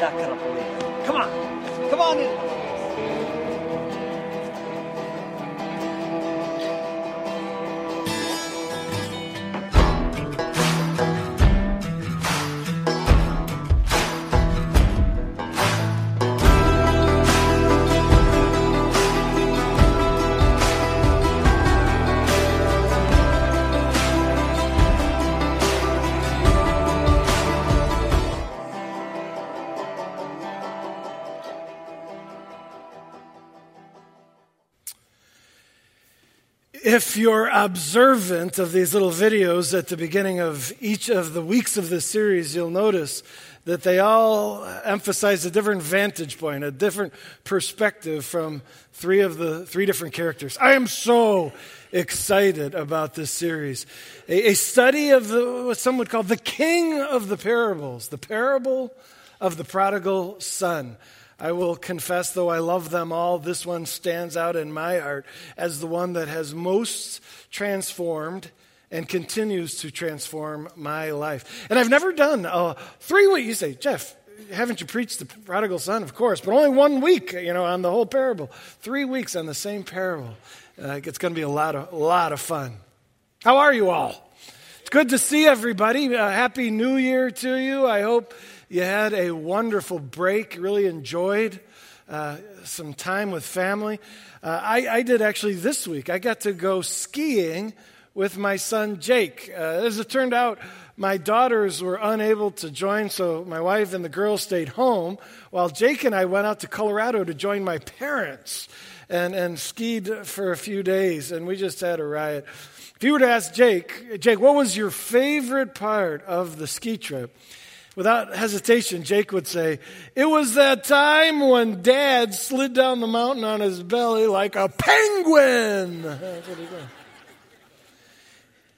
not going to believe it. Come on. Come on in. If you're observant of these little videos at the beginning of each of the weeks of this series, you'll notice that they all emphasize a different vantage point, a different perspective from three of the three different characters. I am so excited about this series. A, a study of the, what some would call the king of the parables, the parable of the prodigal son. I will confess, though I love them all, this one stands out in my heart as the one that has most transformed and continues to transform my life. And I've never done a three week. You say, Jeff, haven't you preached the prodigal son? Of course, but only one week, you know, on the whole parable. Three weeks on the same parable. Uh, it's going to be a lot of, a lot of fun. How are you all? It's good to see everybody. Uh, Happy New Year to you. I hope you had a wonderful break, really enjoyed uh, some time with family. Uh, I, I, did actually this week. I got to go skiing with my son Jake. Uh, as it turned out, my daughters were unable to join, so my wife and the girls stayed home while Jake and I went out to Colorado to join my parents and, and skied for a few days, and we just had a riot. If you were to ask Jake, Jake, what was your favorite part of the ski trip? Without hesitation, Jake would say, It was that time when dad slid down the mountain on his belly like a penguin.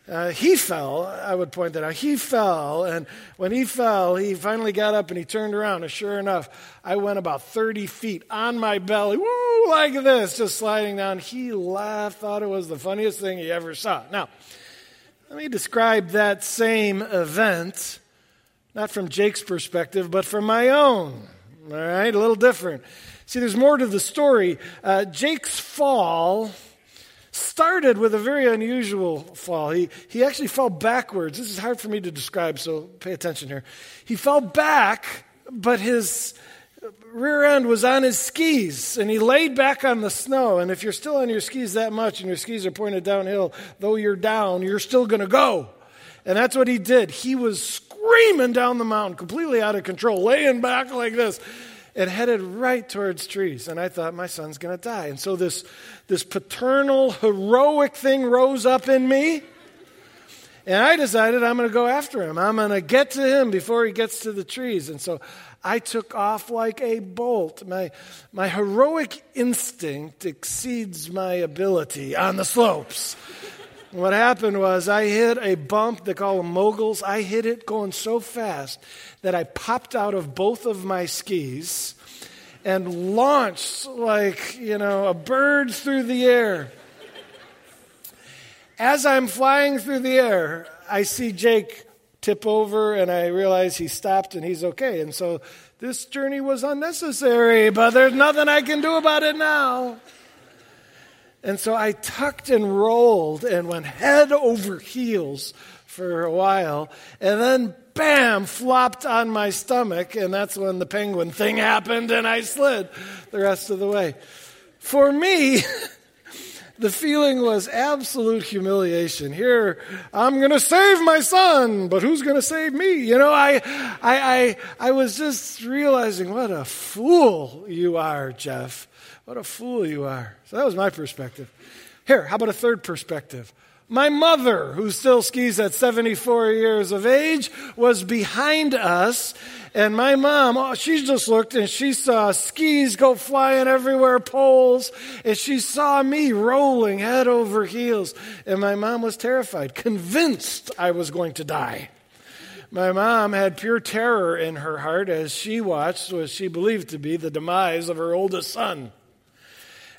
Uh, he fell, I would point that out. He fell, and when he fell, he finally got up and he turned around, and sure enough, I went about 30 feet on my belly, woo, like this, just sliding down. He laughed, thought it was the funniest thing he ever saw. Now, let me describe that same event not from Jake's perspective, but from my own. All right, a little different. See, there's more to the story. Uh, Jake's fall started with a very unusual fall. He, he actually fell backwards. This is hard for me to describe, so pay attention here. He fell back, but his rear end was on his skis, and he laid back on the snow. And if you're still on your skis that much and your skis are pointed downhill, though you're down, you're still going to go. And that's what he did. He was screaming down the mountain, completely out of control, laying back like this, and headed right towards trees. And I thought, my son's going to die. And so this, this paternal, heroic thing rose up in me. And I decided I'm going to go after him. I'm going to get to him before he gets to the trees. And so I took off like a bolt. My, my heroic instinct exceeds my ability on the slopes. What happened was I hit a bump, they call them moguls. I hit it going so fast that I popped out of both of my skis and launched like, you know, a bird through the air. As I'm flying through the air, I see Jake tip over and I realize he stopped and he's okay. And so this journey was unnecessary, but there's nothing I can do about it now. And so I tucked and rolled and went head over heels for a while, and then bam, flopped on my stomach, and that's when the penguin thing happened, and I slid the rest of the way. For me, the feeling was absolute humiliation. Here, I'm going to save my son, but who's going to save me? You know, I, I, I, I was just realizing what a fool you are, Jeff. What a fool you are. So that was my perspective. Here, how about a third perspective? My mother, who still skis at 74 years of age, was behind us. And my mom, oh, she just looked and she saw skis go flying everywhere, poles, and she saw me rolling head over heels. And my mom was terrified, convinced I was going to die. My mom had pure terror in her heart as she watched what she believed to be the demise of her oldest son.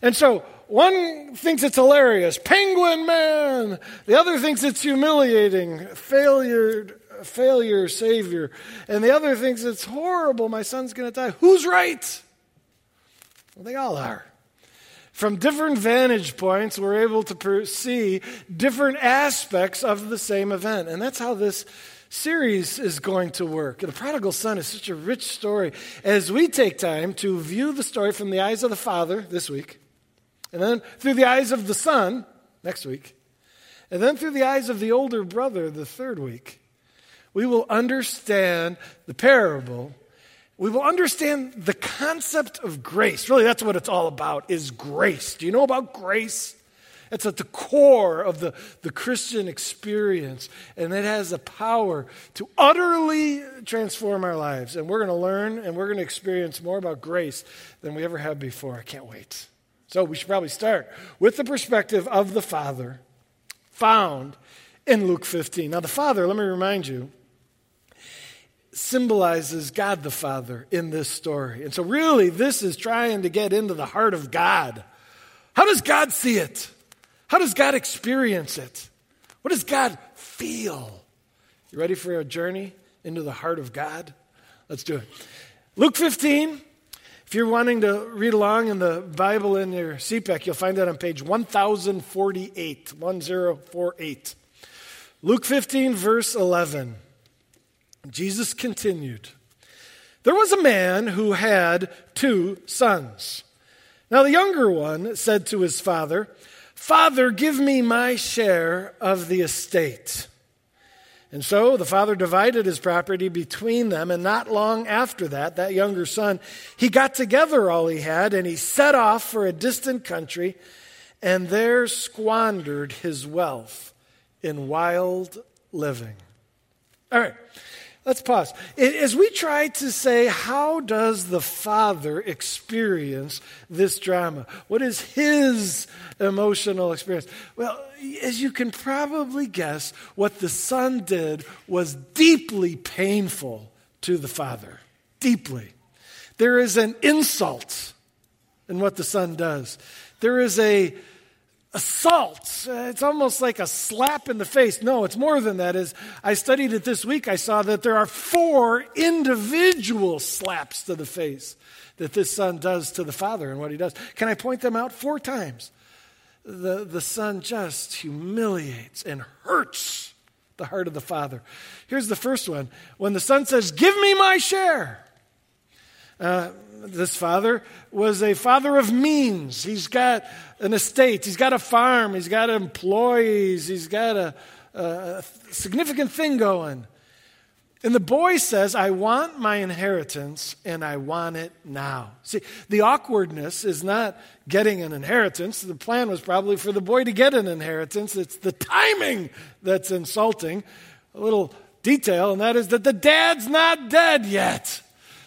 And so one thinks it's hilarious, penguin man. The other thinks it's humiliating, failure, failure, savior. And the other thinks it's horrible, my son's going to die. Who's right? Well, they all are. From different vantage points, we're able to see different aspects of the same event. And that's how this series is going to work. The prodigal son is such a rich story. As we take time to view the story from the eyes of the father this week, and then through the eyes of the son next week, and then through the eyes of the older brother the third week, we will understand the parable. We will understand the concept of grace. Really, that's what it's all about, is grace. Do you know about grace? It's at the core of the, the Christian experience, and it has the power to utterly transform our lives. And we're going to learn and we're going to experience more about grace than we ever have before. I can't wait. So we should probably start with the perspective of the Father found in Luke 15. Now, the Father, let me remind you, symbolizes God the Father in this story. And so, really, this is trying to get into the heart of God. How does God see it? How does God experience it? What does God feel? You ready for a journey into the heart of God? Let's do it. Luke 15. If you're wanting to read along in the Bible in your CPAC, you'll find that on page 1048. 1048. Luke 15, verse 11. Jesus continued There was a man who had two sons. Now, the younger one said to his father, Father, give me my share of the estate. And so the father divided his property between them, and not long after that, that younger son, he got together all he had, and he set off for a distant country, and there squandered his wealth in wild living. All right. Let's pause. As we try to say, how does the Father experience this drama? What is his emotional experience? Well, as you can probably guess, what the Son did was deeply painful to the Father. Deeply. There is an insult in what the Son does, there is a assault. Uh, it's almost like a slap in the face. No, it's more than that. As I studied it this week, I saw that there are four individual slaps to the face that this son does to the father and what he does. Can I point them out? Four times. The, the son just humiliates and hurts the heart of the father. Here's the first one. When the son says, Give me my share. Uh, this father was a father of means. He's got an estate, he's got a farm, he's got employees, he's got a, a significant thing going. And the boy says, I want my inheritance and I want it now. See, the awkwardness is not getting an inheritance. The plan was probably for the boy to get an inheritance. It's the timing that's insulting. A little detail, and that is that the dad's not dead yet.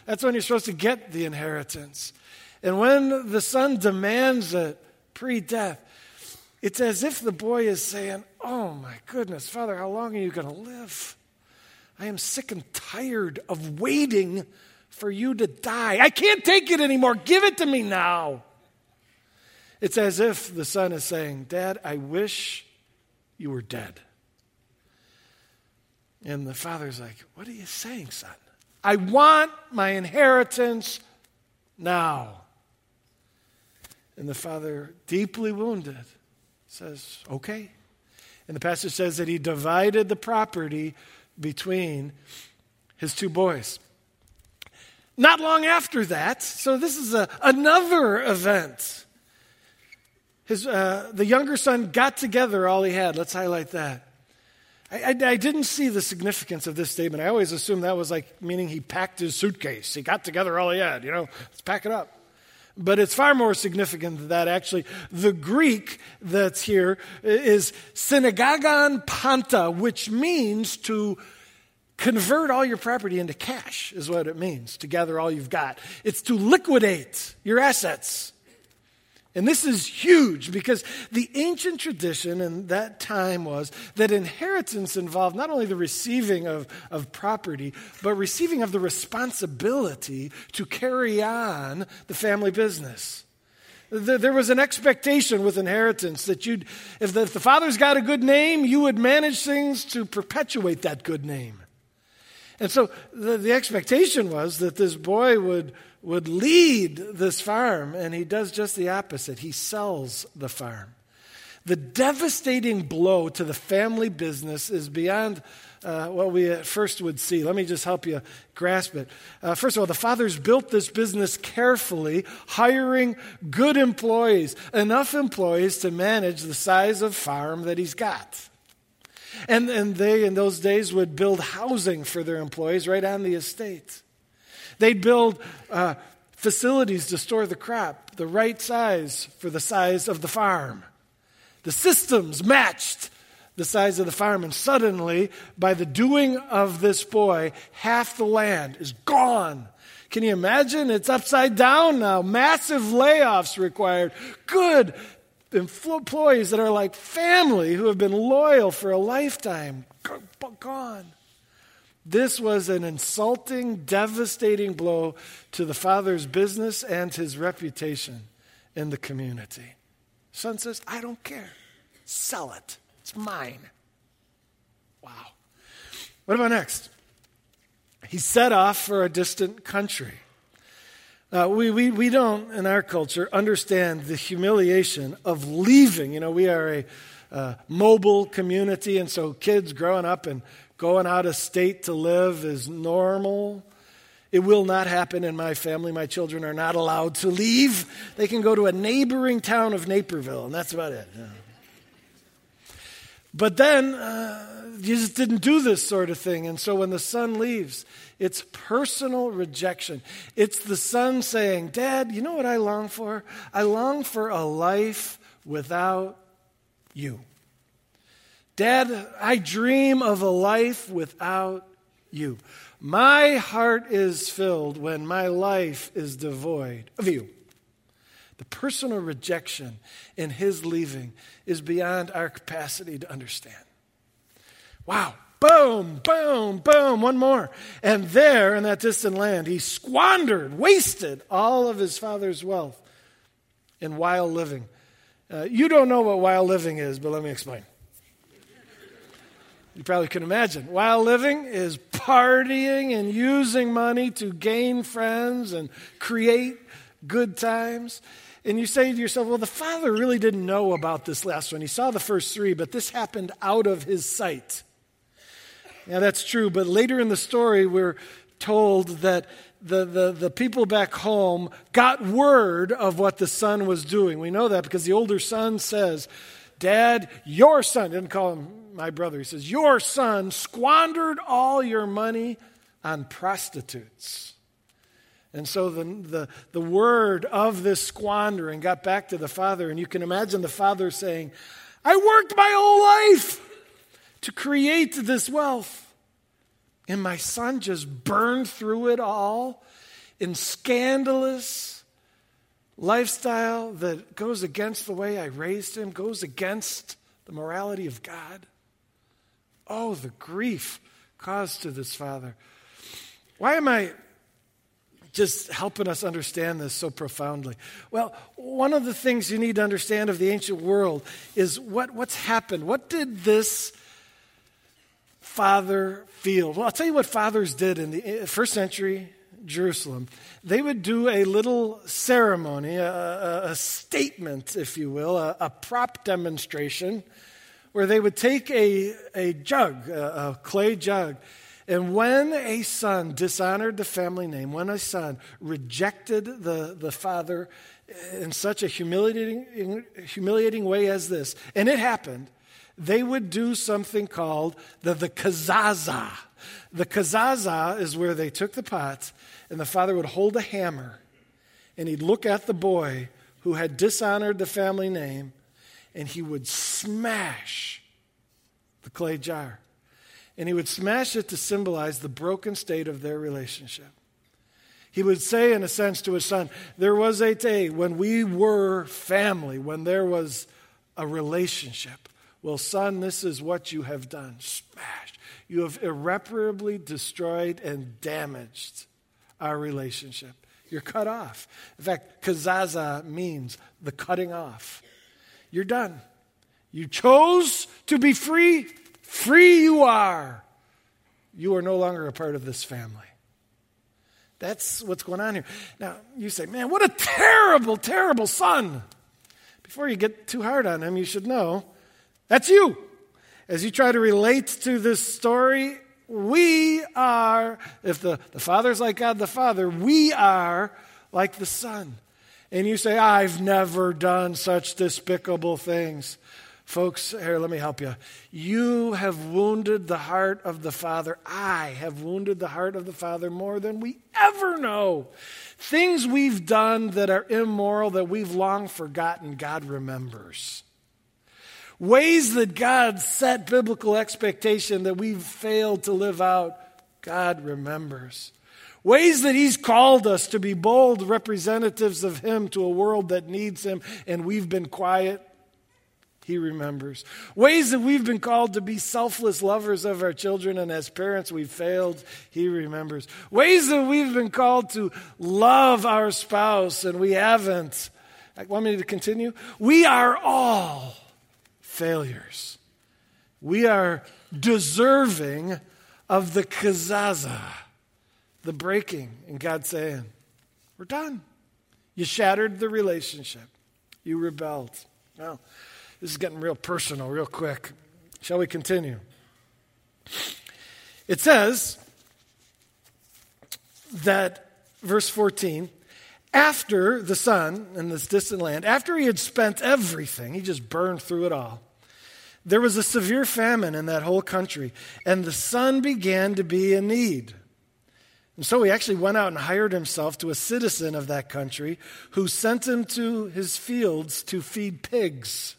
That's when you're supposed to get the inheritance. And when the son demands it pre death, it's as if the boy is saying, Oh my goodness, Father, how long are you going to live? I am sick and tired of waiting for you to die. I can't take it anymore. Give it to me now. It's as if the son is saying, Dad, I wish you were dead. And the father's like, What are you saying, son? I want my inheritance now. And the father, deeply wounded, says, Okay. And the passage says that he divided the property between his two boys. Not long after that, so this is a, another event. His, uh, the younger son got together all he had. Let's highlight that. I, I, didn't see the significance of this statement. I always assumed that was like meaning he packed his suitcase. He got together all he had, you know, let's pack it up. But it's far more significant than that, actually. The Greek that's here is synagogon panta, which means to convert all your property into cash, is what it means, to gather all you've got. It's to liquidate your assets. And this is huge because the ancient tradition in that time was that inheritance involved not only the receiving of, of property, but receiving of the responsibility to carry on the family business. There was an expectation with inheritance that you'd, if the, if the father's got a good name, you would manage things to perpetuate that good name. And so the, the expectation was that this boy would would lead this farm, and he does just the opposite. He sells the farm. The devastating blow to the family business is beyond uh, what we at first would see. Let me just help you grasp it. Uh, first of all, the fathers built this business carefully, hiring good employees, enough employees to manage the size of farm that he's got. And, and they, in those days, would build housing for their employees right on the estate. They'd build uh, facilities to store the crop, the right size for the size of the farm. The systems matched the size of the farm. And suddenly, by the doing of this boy, half the land is gone. Can you imagine? It's upside down now. Massive layoffs required. Good employees that are like family who have been loyal for a lifetime. Gone. This was an insulting, devastating blow to the father's business and his reputation in the community. Son says, I don't care. Sell it. It's mine. Wow. What about next? He set off for a distant country. Uh, we, we, we don't, in our culture, understand the humiliation of leaving. You know, we are a uh, mobile community, and so kids growing up and going out of state to live is normal. It will not happen in my family. My children are not allowed to leave. They can go to a neighboring town of Naperville, and that's about it. But then uh, Jesus didn't do this sort of thing. And so when the son leaves, it's personal rejection. It's the son saying, Dad, you know what I long for? I long for a life without you. Dad, I dream of a life without you. My heart is filled when my life is devoid of you. The personal rejection in his leaving is beyond our capacity to understand. Wow. Boom, boom, boom, one more. And there in that distant land, he squandered, wasted all of his father's wealth in wild living. Uh, you don't know what wild living is, but let me explain. You probably can imagine. Wild living is partying and using money to gain friends and create good times. And you say to yourself, well, the father really didn't know about this last one. He saw the first three, but this happened out of his sight. Yeah, that's true. But later in the story, we're told that the, the, the people back home got word of what the son was doing. We know that because the older son says, Dad, your son, didn't call him my brother, he says, Your son squandered all your money on prostitutes. And so the, the, the word of this squandering got back to the father, and you can imagine the father saying, I worked my whole life to create this wealth. And my son just burned through it all in scandalous lifestyle that goes against the way I raised him, goes against the morality of God. Oh, the grief caused to this father. Why am I just helping us understand this so profoundly. Well, one of the things you need to understand of the ancient world is what, what's happened. What did this father feel? Well, I'll tell you what fathers did in the eh, first century Jerusalem. They would do a little ceremony, a, a, a statement, if you will, a, a, prop demonstration, where they would take a, a jug, a clay jug, and when a son dishonored the family name, when a son rejected the, the father in such a humiliating, humiliating way as this, and it happened, they would do something called the, the kazaza. The kazaza is where they took the pot, and the father would hold a hammer, and he'd look at the boy who had dishonored the family name, and he would smash the clay jar and he would smash it to symbolize the broken state of their relationship. He would say, in a sense, to his son, There was a day when we were family, when there was a relationship. Well, son, this is what you have done smashed. You have irreparably destroyed and damaged our relationship. You're cut off. In fact, kazaza means the cutting off. You're done. You chose to be free Free you are. You are no longer a part of this family. That's what's going on here. Now, you say, man, what a terrible, terrible son. Before you get too hard on him, you should know that's you. As you try to relate to this story, we are, if the, the Father's like God the Father, we are like the Son. And you say, I've never done such despicable things. Folks, here, let me help you. You have wounded the heart of the Father. I have wounded the heart of the Father more than we ever know. Things we've done that are immoral, that we've long forgotten, God remembers. Ways that God set biblical expectation that we've failed to live out, God remembers. Ways that He's called us to be bold representatives of Him to a world that needs Him and we've been quiet, He remembers. Ways that we've been called to be selfless lovers of our children and as parents we've failed, He remembers. Ways that we've been called to love our spouse and we haven't. Want me to continue? We are all failures. We are deserving of the kazaza, the breaking, and God saying, We're done. You shattered the relationship, you rebelled. Now, this is getting real personal, real quick. Shall we continue? It says that, verse 14, after the son in this distant land, after he had spent everything, he just burned through it all. There was a severe famine in that whole country, and the son began to be in need. And so he actually went out and hired himself to a citizen of that country who sent him to his fields to feed pigs.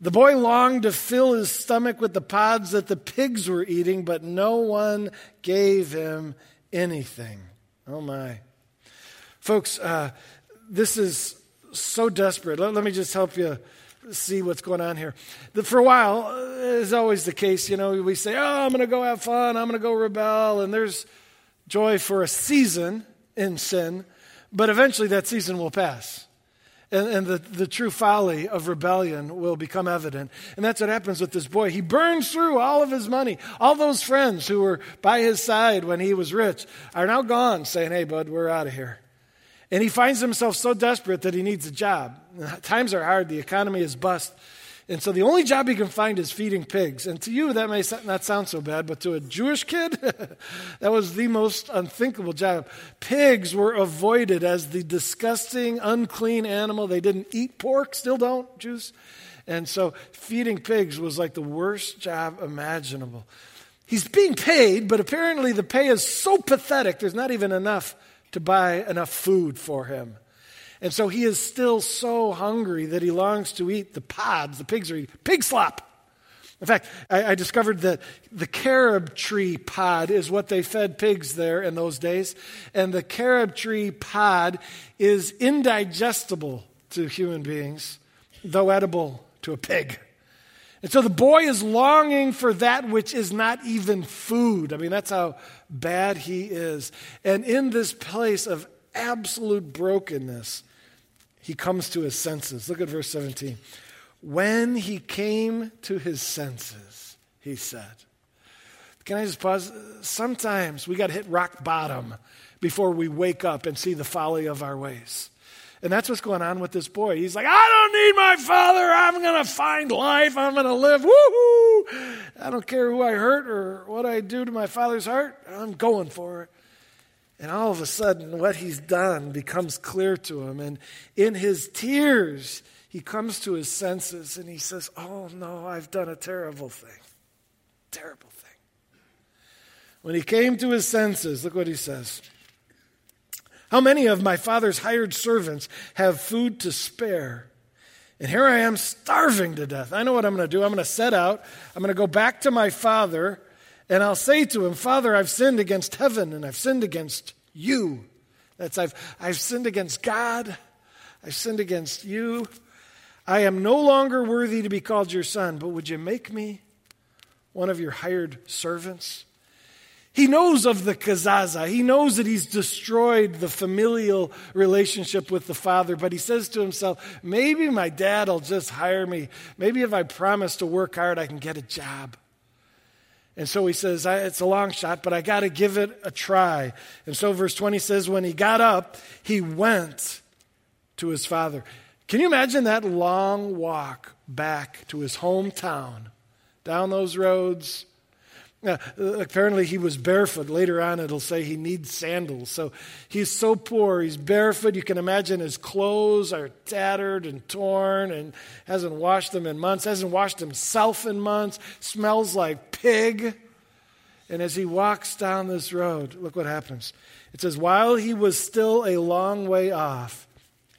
The boy longed to fill his stomach with the pods that the pigs were eating, but no one gave him anything. Oh my. Folks, uh, this is so desperate. Let, let me just help you see what's going on here. The, for a while, uh, is always the case, you know, we say, oh, I'm going to go have fun, I'm going to go rebel, and there's joy for a season in sin, but eventually that season will pass. And, and the, the true folly of rebellion will become evident. And that's what happens with this boy. He burns through all of his money. All those friends who were by his side when he was rich are now gone, saying, Hey, bud, we're out of here. And he finds himself so desperate that he needs a job. Times are hard, the economy is bust. And so the only job he can find is feeding pigs. And to you, that may not sound so bad, but to a Jewish kid, that was the most unthinkable job. Pigs were avoided as the disgusting, unclean animal. They didn't eat pork, still don't, Jews. And so feeding pigs was like the worst job imaginable. He's being paid, but apparently the pay is so pathetic, there's not even enough to buy enough food for him. And so he is still so hungry that he longs to eat the pods the pigs are eating. Pig slop. In fact, I, I, discovered that the carob tree pod is what they fed pigs there in those days. And the carob tree pod is indigestible to human beings, though edible to a pig. And so the boy is longing for that which is not even food. I mean, that's how bad he is. And in this place of absolute brokenness, he comes to his senses. Look at verse 17. When he came to his senses, he said, Can I just pause? Sometimes we got to hit rock bottom before we wake up and see the folly of our ways. And that's what's going on with this boy. He's like, I don't need my father. I'm going to find life. I'm going to live. Woohoo! I don't care who I hurt or what I do to my father's heart. I'm going for it. And all of a sudden, what he's done becomes clear to him. And in his tears, he comes to his senses and he says, Oh no, I've done a terrible thing. Terrible thing. When he came to his senses, look what he says. How many of my father's hired servants have food to spare? And here I am starving to death. I know what I'm going to do. I'm going to set out. I'm going to go back to my father, and I'll say to him, Father, I've sinned against heaven, and I've sinned against you. That's I've, I've sinned against God. I've sinned against you. I am no longer worthy to be called your son, but would you make me one of your hired servants? He knows of the kazaza. He knows that he's destroyed the familial relationship with the father, but he says to himself, maybe my dad will just hire me. Maybe if I promise to work hard, I can get a job. And so he says, It's a long shot, but I got to give it a try. And so verse 20 says, When he got up, he went to his father. Can you imagine that long walk back to his hometown, down those roads, uh, apparently, he was barefoot. Later on, it'll say he needs sandals. So he's so poor. He's barefoot. You can imagine his clothes are tattered and torn and hasn't washed them in months, hasn't washed himself in months, smells like pig. And as he walks down this road, look what happens. It says, While he was still a long way off,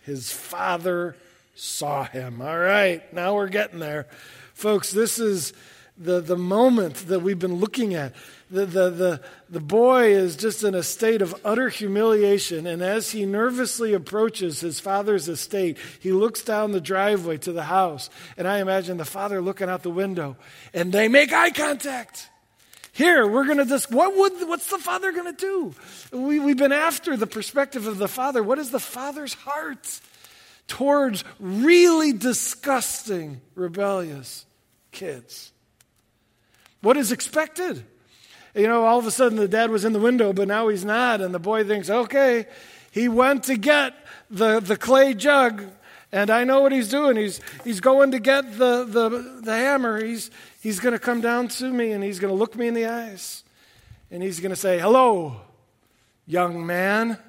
his father saw him. All right, now we're getting there. Folks, this is the, the moment that we've been looking at. The, the, the, the boy is just in a state of utter humiliation, and as he nervously approaches his father's estate, he looks down the driveway to the house, and I imagine the father looking out the window, and they make eye contact. Here, we're going to just, what would, what's the father going to do? We, we've been after the perspective of the father. What is the father's heart towards really disgusting, rebellious kids? What is expected? You know, all of a sudden the dad was in the window, but now he's not. And the boy thinks, okay, he went to get the, the clay jug, and I know what he's doing. He's, he's going to get the, the, the hammer. He's, he's going to come down to me, and he's going to look me in the eyes. And he's going to say, Hello, young man.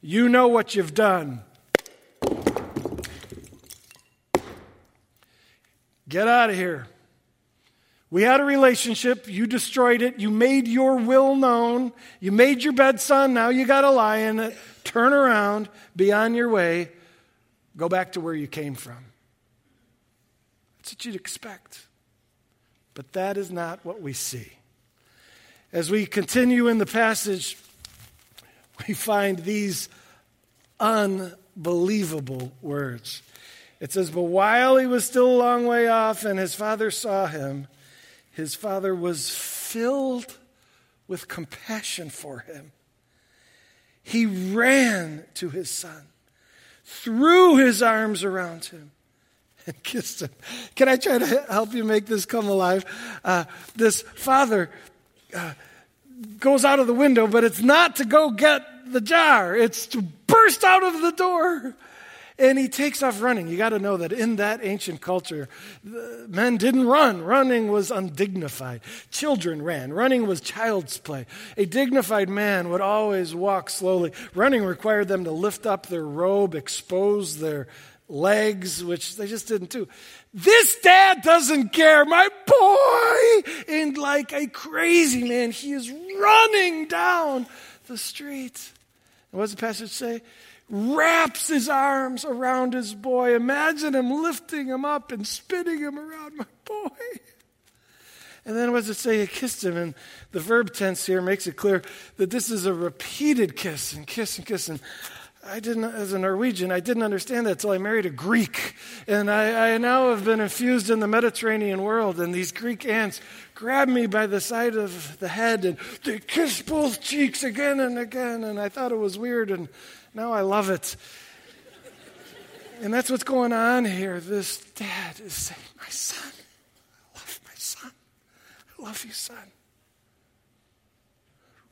You know what you've done. Get out of here. We had a relationship. You destroyed it. You made your will known. You made your bed, son. Now you got to lie in it. Turn around. Be on your way. Go back to where you came from. That's what you'd expect. But that is not what we see. As we continue in the passage, we find these unbelievable words. It says, But while he was still a long way off and his father saw him, his father was filled with compassion for him. He ran to his son, threw his arms around him, and kissed him. Can I try to help you make this come alive? Uh, this father uh, goes out of the window, but it's not to go get the jar, it's to burst out of the door. And he takes off running. You got to know that in that ancient culture, men didn't run. Running was undignified. Children ran. Running was child's play. A dignified man would always walk slowly. Running required them to lift up their robe, expose their legs, which they just didn't do. This dad doesn't care. My boy! And like a crazy man, he is running down the street. And what does the passage say? Wraps his arms around his boy. Imagine him lifting him up and spinning him around my boy. And then what does it say? He kissed him. And the verb tense here makes it clear that this is a repeated kiss and kiss and kiss. And I didn't, as a Norwegian, I didn't understand that until I married a Greek. And I, I, now have been infused in the Mediterranean world. And these Greek aunts grab me by the side of the head and they kiss both cheeks again and again. And I thought it was weird. And now I love it. And that's what's going on here. This dad is saying, My son, I love my son. I love you, son.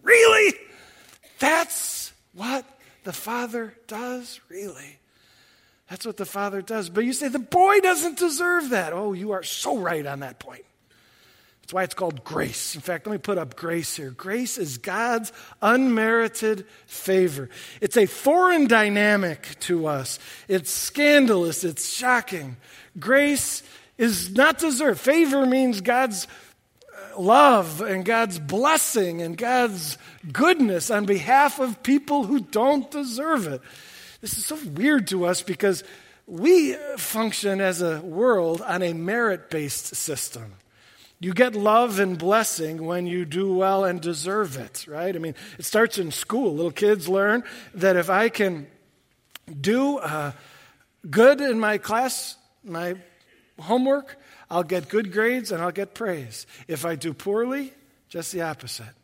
Really? That's what the father does? Really? That's what the father does. But you say, the boy doesn't deserve that. Oh, you are so right on that point. That's why it's called grace. In fact, let me put up grace here. Grace is God's unmerited favor. It's a foreign dynamic to us. It's scandalous. It's shocking. Grace is not deserved. Favor means God's uh, love and God's blessing and God's goodness on behalf of people who don't deserve it. This is so weird to us because we function as a world on a merit based system. You get love and blessing when you do well and deserve it, right? I mean, it starts in school. Little kids learn that if I can do uh, good in my class, my homework, I'll get good grades and I'll get praise. If I do poorly, just the opposite.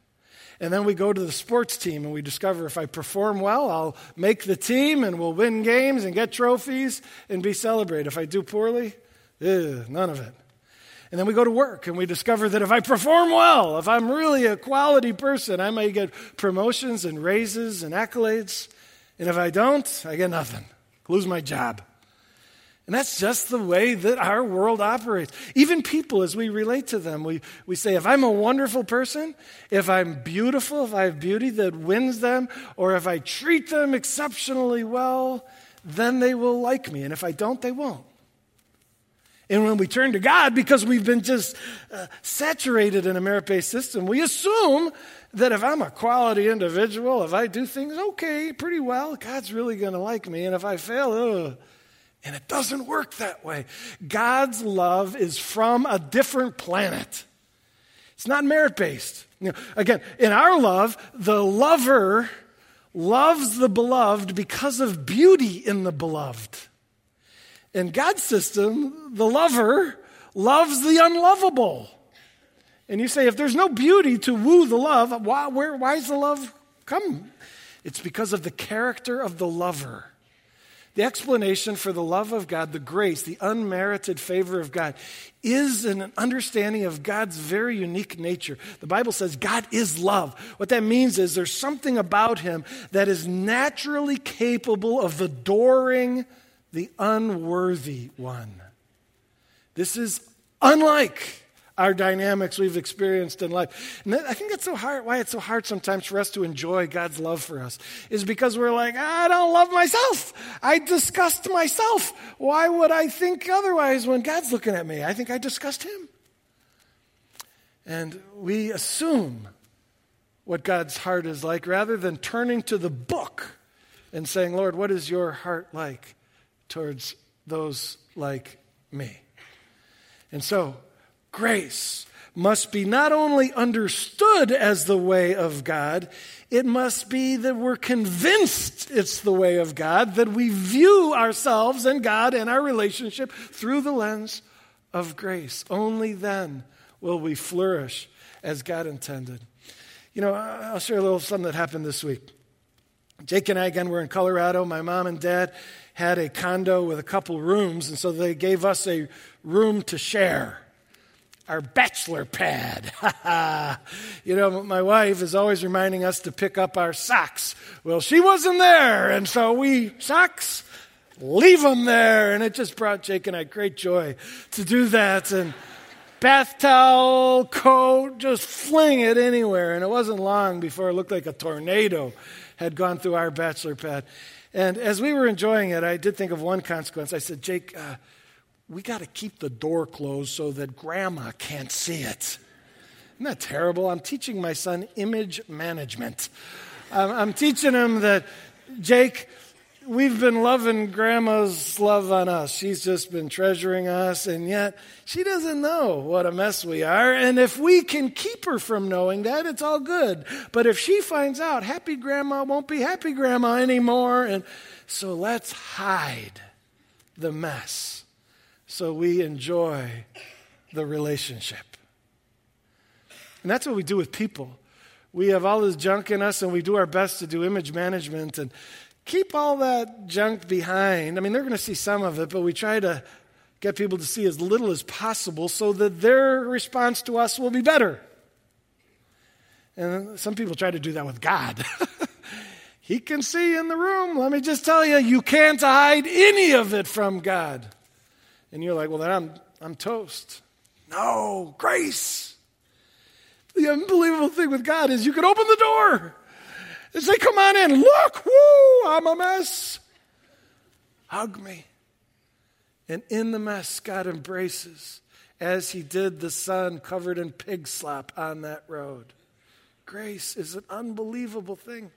And then we go to the sports team and we discover if I perform well, I'll make the team and we'll win games and get trophies and be celebrated. If I do poorly, ugh, none of it. And then we go to work and we discover that if I perform well, if I'm really a quality person, I may get promotions and raises and accolades. And if I don't, I get nothing. Lose my job. And that's just the way that our world operates. Even people, as we relate to them, we, we say, if I'm a wonderful person, if I'm beautiful, if I have beauty that wins them, or if I treat them exceptionally well, then they will like me. And if I don't, they won't. And when we turn to God, because we've been just uh, saturated in a merit based system, we assume that if I'm a quality individual, if I do things okay, pretty well, God's really going to like me. And if I fail, ugh. And it doesn't work that way. God's love is from a different planet. It's not merit based. You know, again, in our love, the lover loves the beloved because of beauty in the beloved. In God's system, the lover loves the unlovable. And you say, if there's no beauty to woo the love, why, where, why is the love come? It's because of the character of the lover. The explanation for the love of God, the grace, the unmerited favor of God, is an understanding of God's very unique nature. The Bible says God is love. What that means is there's something about him that is naturally capable of adoring the unworthy one. This is unlike our dynamics we've experienced in life. And I think that's so hard, why it's so hard sometimes for us to enjoy God's love for us, is because we're like, I don't love myself. I disgust myself. Why would I think otherwise when God's looking at me? I think I disgust Him. And we assume what God's heart is like rather than turning to the book and saying, Lord, what is your heart like towards those like me? And so, grace must be not only understood as the way of God, it must be that we're convinced it's the way of God, that we view ourselves and God and our relationship through the lens of grace. Only then will we flourish as God intended. You know, I'll share a little something that happened this week. Jake and I, again, were in Colorado. My mom and dad had a condo with a couple rooms, and so they gave us a room to share our bachelor pad. you know, my wife is always reminding us to pick up our socks. Well, she wasn't there, and so we, socks, leave them there. And it just brought Jake and I great joy to do that. And bath towel, coat, just fling it anywhere. And it wasn't long before it looked like a tornado had gone through our bachelor pad. And as we were enjoying it, I did think of one consequence. I said, Jake, uh, we got to keep the door closed so that grandma can't see it. Isn't that terrible? I'm teaching my son image management. I'm, I'm teaching him that, Jake, we've been loving grandma's love on us. She's just been treasuring us, and yet she doesn't know what a mess we are. And if we can keep her from knowing that, it's all good. But if she finds out, happy grandma won't be happy grandma anymore. And so let's hide the mess so we enjoy the relationship. And that's what we do with people. We have all this junk in us, and we do our best to do image management and keep all that junk behind. I mean, they're going to see some of it, but we try to get people to see as little as possible so that their response to us will be better. And some people try to do that with God. he can see in the room. Let me just tell you, you can't hide any of it from God. And you're like, well, then I'm, I'm toast. No, grace. The unbelievable thing with God is you can open the door and say, come on in. Look, whoo, I'm a mess. Hug me. And in the mess, God embraces as he did the son covered in pig slop on that road. Grace is an unbelievable thing.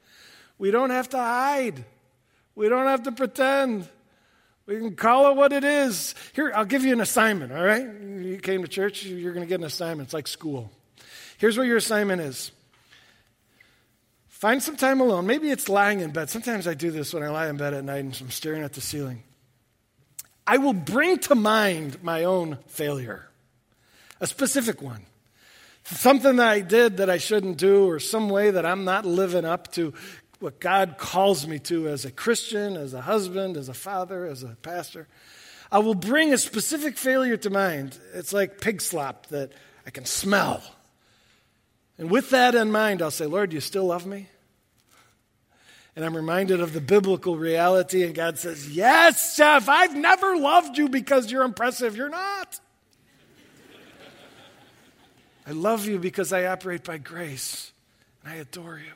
We don't have to hide, we don't have to pretend. We can call it what it is. Here, I'll give you an assignment, all right? You came to church, you're going to get an assignment. It's like school. Here's what your assignment is find some time alone. Maybe it's lying in bed. Sometimes I do this when I lie in bed at night and I'm staring at the ceiling. I will bring to mind my own failure, a specific one. Something that I did that I shouldn't do, or some way that I'm not living up to what God calls me to as a Christian, as a husband, as a father, as a pastor. I will bring a specific failure to mind. It's like pig slop that I can smell. And with that in mind, I'll say, Lord, do you still love me? And I'm reminded of the biblical reality, and God says, Yes, Jeff, I've never loved you because you're impressive. You're not. I love you because I operate by grace, and I adore you.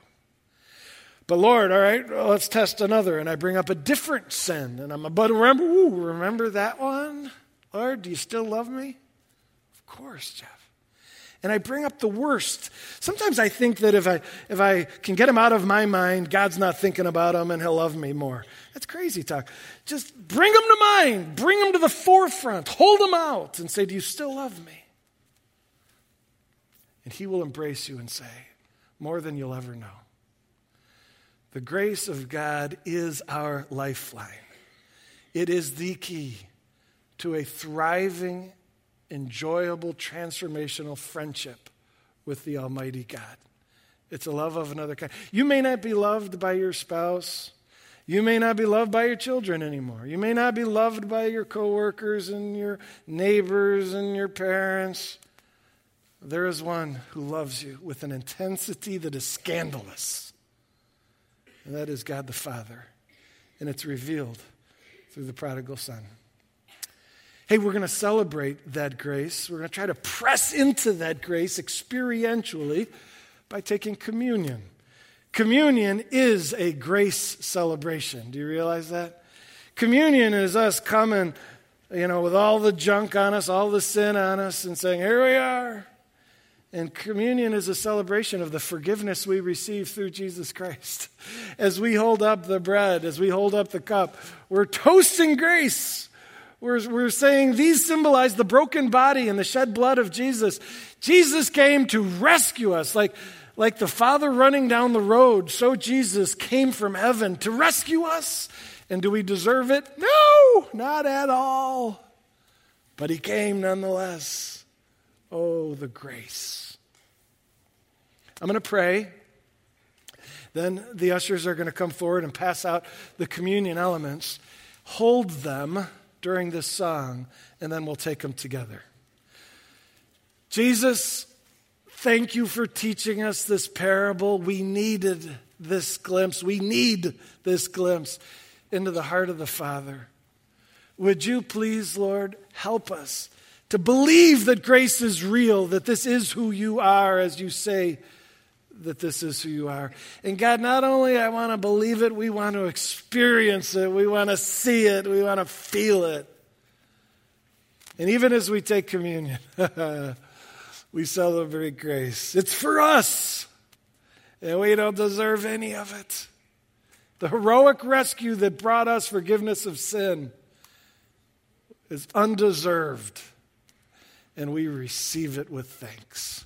But Lord, all right, well, let's test another. And I bring up a different sin. And I'm about to remember, ooh, remember that one? Lord, do you still love me? Of course, Jeff. And I bring up the worst. Sometimes I think that if I, if I can get him out of my mind, God's not thinking about him and he'll love me more. That's crazy talk. Just bring him to mind, bring him to the forefront, hold him out, and say, Do you still love me? And he will embrace you and say, More than you'll ever know. The grace of God is our lifeline, it is the key to a thriving enjoyable, transformational friendship with the Almighty God. It's a love of another kind. You may not be loved by your spouse. You may not be loved by your children anymore. You may not be loved by your coworkers and your neighbors and your parents. There is one who loves you with an intensity that is scandalous. And that is God the Father. And it's revealed through the prodigal son. Hey, we're going to celebrate that grace. We're going to try to press into that grace experientially by taking communion. Communion is a grace celebration. Do you realize that? Communion is us coming, you know, with all the junk on us, all the sin on us, and saying, Here we are. And communion is a celebration of the forgiveness we receive through Jesus Christ. As we hold up the bread, as we hold up the cup, we're toasting grace. We're, we're saying these symbolize the broken body and the shed blood of Jesus. Jesus came to rescue us. Like, like the Father running down the road, so Jesus came from heaven to rescue us. And do we deserve it? No, not at all. But he came nonetheless. Oh, the grace. I'm going to pray. Then the ushers are going to come forward and pass out the communion elements. Hold them during this song, and then we'll take them together. Jesus, thank you for teaching us this parable. We needed this glimpse. We need this glimpse into the heart of the Father. Would you please, Lord, help us to believe that grace is real, that this is who you are, as you say that this is who you are. And God, not only I want to believe it, we want to experience it, we want to see it, we want to feel it. And even as we take communion, we celebrate grace. It's for us, and we don't deserve any of it. The heroic rescue that brought us forgiveness of sin is undeserved, and we receive it with thanks.